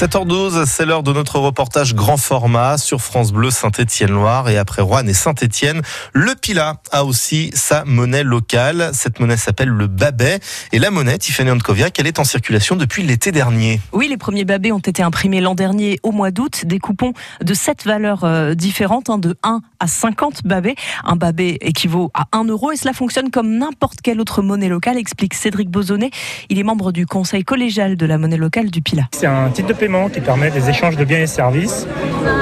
7h12, c'est l'heure de notre reportage grand format sur France Bleu Saint-Étienne-Loire et après Rouen et Saint-Étienne, le Pila a aussi sa monnaie locale. Cette monnaie s'appelle le Babet et la monnaie, Tiffany Ankoviak, elle est en circulation depuis l'été dernier. Oui, les premiers Babets ont été imprimés l'an dernier au mois d'août, des coupons de 7 valeurs euh, différentes, hein, de 1 à 50 Babets. Un Babet équivaut à 1 euro et cela fonctionne comme n'importe quelle autre monnaie locale, explique Cédric Bozonnet. Il est membre du conseil collégial de la monnaie locale du Pila. C'est un titre de paiement qui permet des échanges de biens et services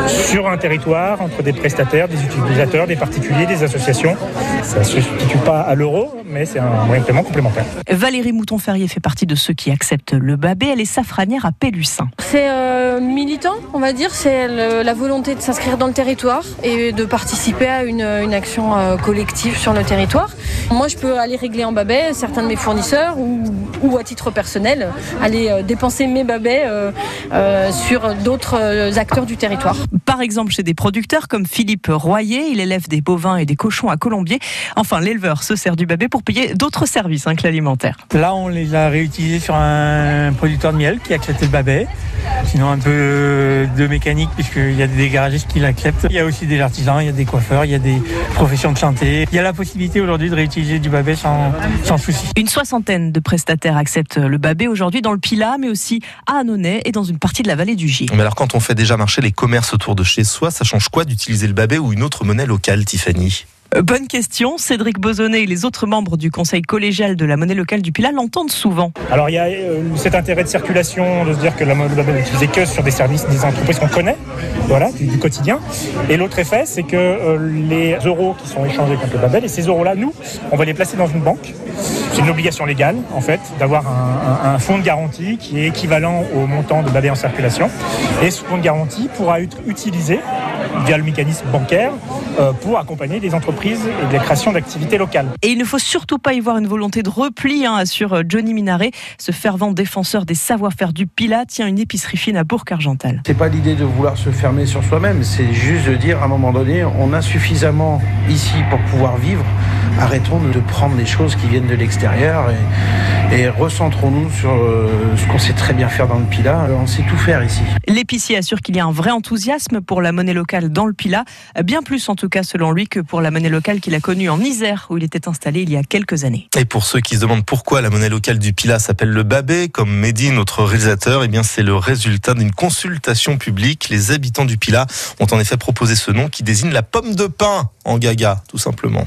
sur un territoire entre des prestataires, des utilisateurs, des particuliers, des associations. Ça ne se substitue pas à l'euro, mais c'est un moyen de paiement complémentaire. Valérie Mouton-Ferrier fait partie de ceux qui acceptent le babé. Elle est safranière à Pélussin. C'est euh, militant, on va dire. C'est la volonté de s'inscrire dans le territoire et de participer à une, action euh, collective sur le territoire. Moi, je peux aller régler en babet certains de mes fournisseurs ou, à titre personnel, aller euh, dépenser mes babets sur d'autres acteurs du territoire. Par exemple, chez des producteurs comme Philippe Royer, il élève des bovins et des cochons à Colombier. Enfin, l'éleveur se sert du babet pour payer d'autres services hein, que l'alimentaire. Là, on les a réutilisés sur un producteur de miel qui acceptait le babet. Sinon, un peu de mécanique, puisqu'il y a des garagistes qui l'acceptent. Il y a aussi des artisans, il y a des coiffeurs, il y a des professions de santé. Il y a la possibilité aujourd'hui de réutiliser du babet sans, sans souci. Une soixantaine de prestataires acceptent le babet aujourd'hui dans le Pila, mais aussi à Annonay et dans une partie de la vallée du Gier. Mais alors, quand on fait déjà marcher les commerces autour de chez soi, ça change quoi d'utiliser le babet ou une autre monnaie locale, Tiffany? Euh, Bonne question. Cédric Bozonnet et les autres membres du conseil collégial de la monnaie locale du Pilat l'entendent souvent. Alors il y a euh, cet intérêt de circulation de se dire que la monnaie locale n'est utilisée que sur des services, des entreprises qu'on connaît, voilà, du, quotidien. Et l'autre effet, c'est que euh, les euros qui sont échangés contre le Babel, et ces euros-là, nous, on va les placer dans une banque. C'est une obligation légale, en fait, d'avoir un, fonds de garantie qui est équivalent au montant de Babel en circulation. Et ce fonds de garantie pourra être utilisé via le mécanisme bancaire euh, pour accompagner des entreprises et la création d'activités locales. Et il ne faut surtout pas y voir une volonté de repli, hein, assure euh, Johnny Minaret, ce fervent défenseur des savoir-faire du Pilat, tient une épicerie fine à Bourg-Argental. C'est pas l'idée de vouloir se fermer sur soi-même, c'est juste de dire à un moment donné, on a suffisamment ici pour pouvoir vivre. Arrêtons de prendre les choses qui viennent de l'extérieur et, et recentrons-nous sur euh, ce qu'on sait très bien faire dans le Pilat. On sait tout faire ici. L'épicier assure qu'il y a un vrai enthousiasme pour la monnaie locale dans le Pilat, bien plus en tout cas selon lui que pour la monnaie locale qu'il a connue en Isère où il était installé il y a quelques années. Et pour ceux qui se demandent pourquoi la monnaie locale du Pilat s'appelle le Babé, comme Mehdi, notre réalisateur, eh bien c'est le résultat d'une consultation publique. Les habitants du Pilat ont en effet proposé ce nom qui désigne la pomme de pain en gaga, tout simplement.